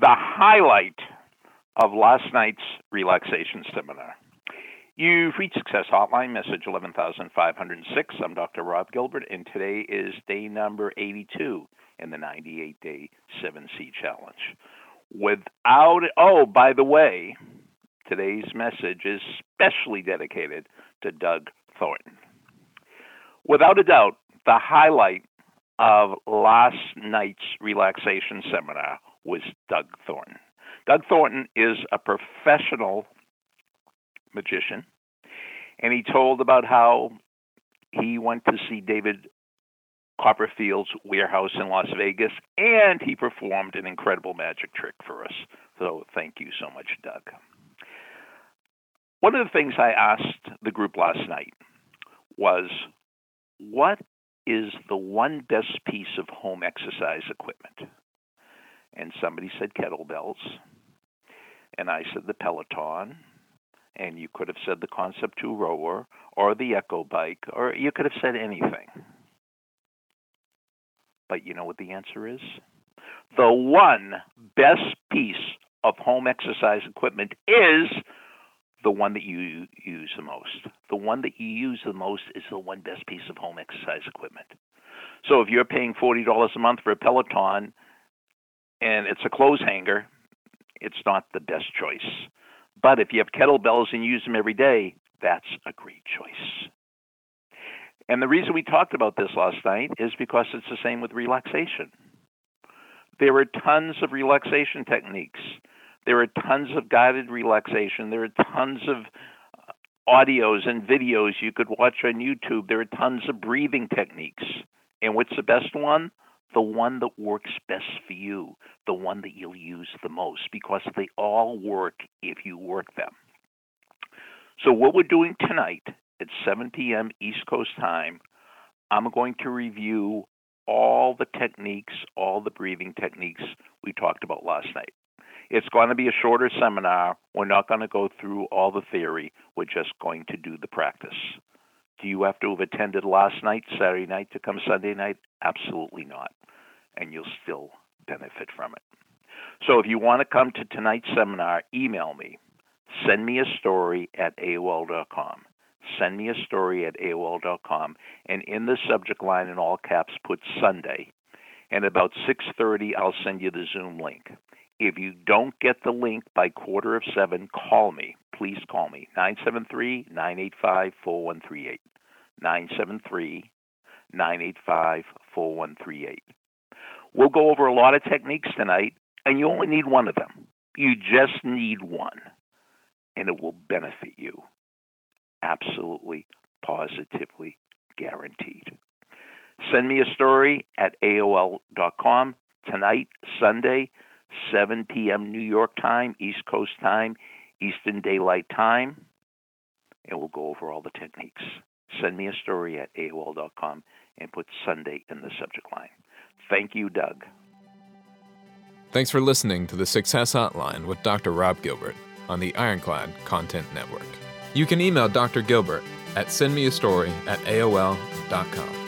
the highlight of last night's relaxation seminar. You've reached Success Hotline, message 11506. I'm Dr. Rob Gilbert, and today is day number 82 in the 98 day 7C challenge. Without, oh, by the way, today's message is specially dedicated to Doug Thornton. Without a doubt, the highlight of last night's relaxation seminar was Doug Thornton. Doug Thornton is a professional magician, and he told about how he went to see David Copperfield's warehouse in Las Vegas, and he performed an incredible magic trick for us. So thank you so much, Doug. One of the things I asked the group last night was what is the one best piece of home exercise equipment? And somebody said kettlebells. And I said the Peloton. And you could have said the Concept 2 rower or the Echo bike, or you could have said anything. But you know what the answer is? The one best piece of home exercise equipment is the one that you use the most. The one that you use the most is the one best piece of home exercise equipment. So if you're paying $40 a month for a Peloton and it's a clothes hanger, it's not the best choice. But if you have kettlebells and use them every day, that's a great choice. And the reason we talked about this last night is because it's the same with relaxation. There are tons of relaxation techniques. There are tons of guided relaxation. There are tons of uh, audios and videos you could watch on YouTube. There are tons of breathing techniques. And what's the best one? The one that works best for you, the one that you'll use the most, because they all work if you work them. So, what we're doing tonight at 7 p.m. East Coast time, I'm going to review all the techniques, all the breathing techniques we talked about last night. It's going to be a shorter seminar. We're not going to go through all the theory. We're just going to do the practice. Do you have to have attended last night, Saturday night, to come Sunday night? Absolutely not. And you'll still benefit from it. So if you want to come to tonight's seminar, email me. Send me a story at AOL.com. Send me a story at AOL.com. And in the subject line in all caps, put Sunday. And about 6.30, I'll send you the Zoom link. If you don't get the link by quarter of seven, call me. Please call me. 973 985 4138. 973 985 4138. We'll go over a lot of techniques tonight, and you only need one of them. You just need one, and it will benefit you. Absolutely, positively guaranteed. Send me a story at AOL.com tonight, Sunday, 7 p.m. New York time, East Coast time, Eastern Daylight Time, and we'll go over all the techniques. Send me a story at AOL.com and put Sunday in the subject line. Thank you, Doug. Thanks for listening to the Success Hotline with Dr. Rob Gilbert on the Ironclad Content Network. You can email Dr. Gilbert at sendmeastory at AOL.com.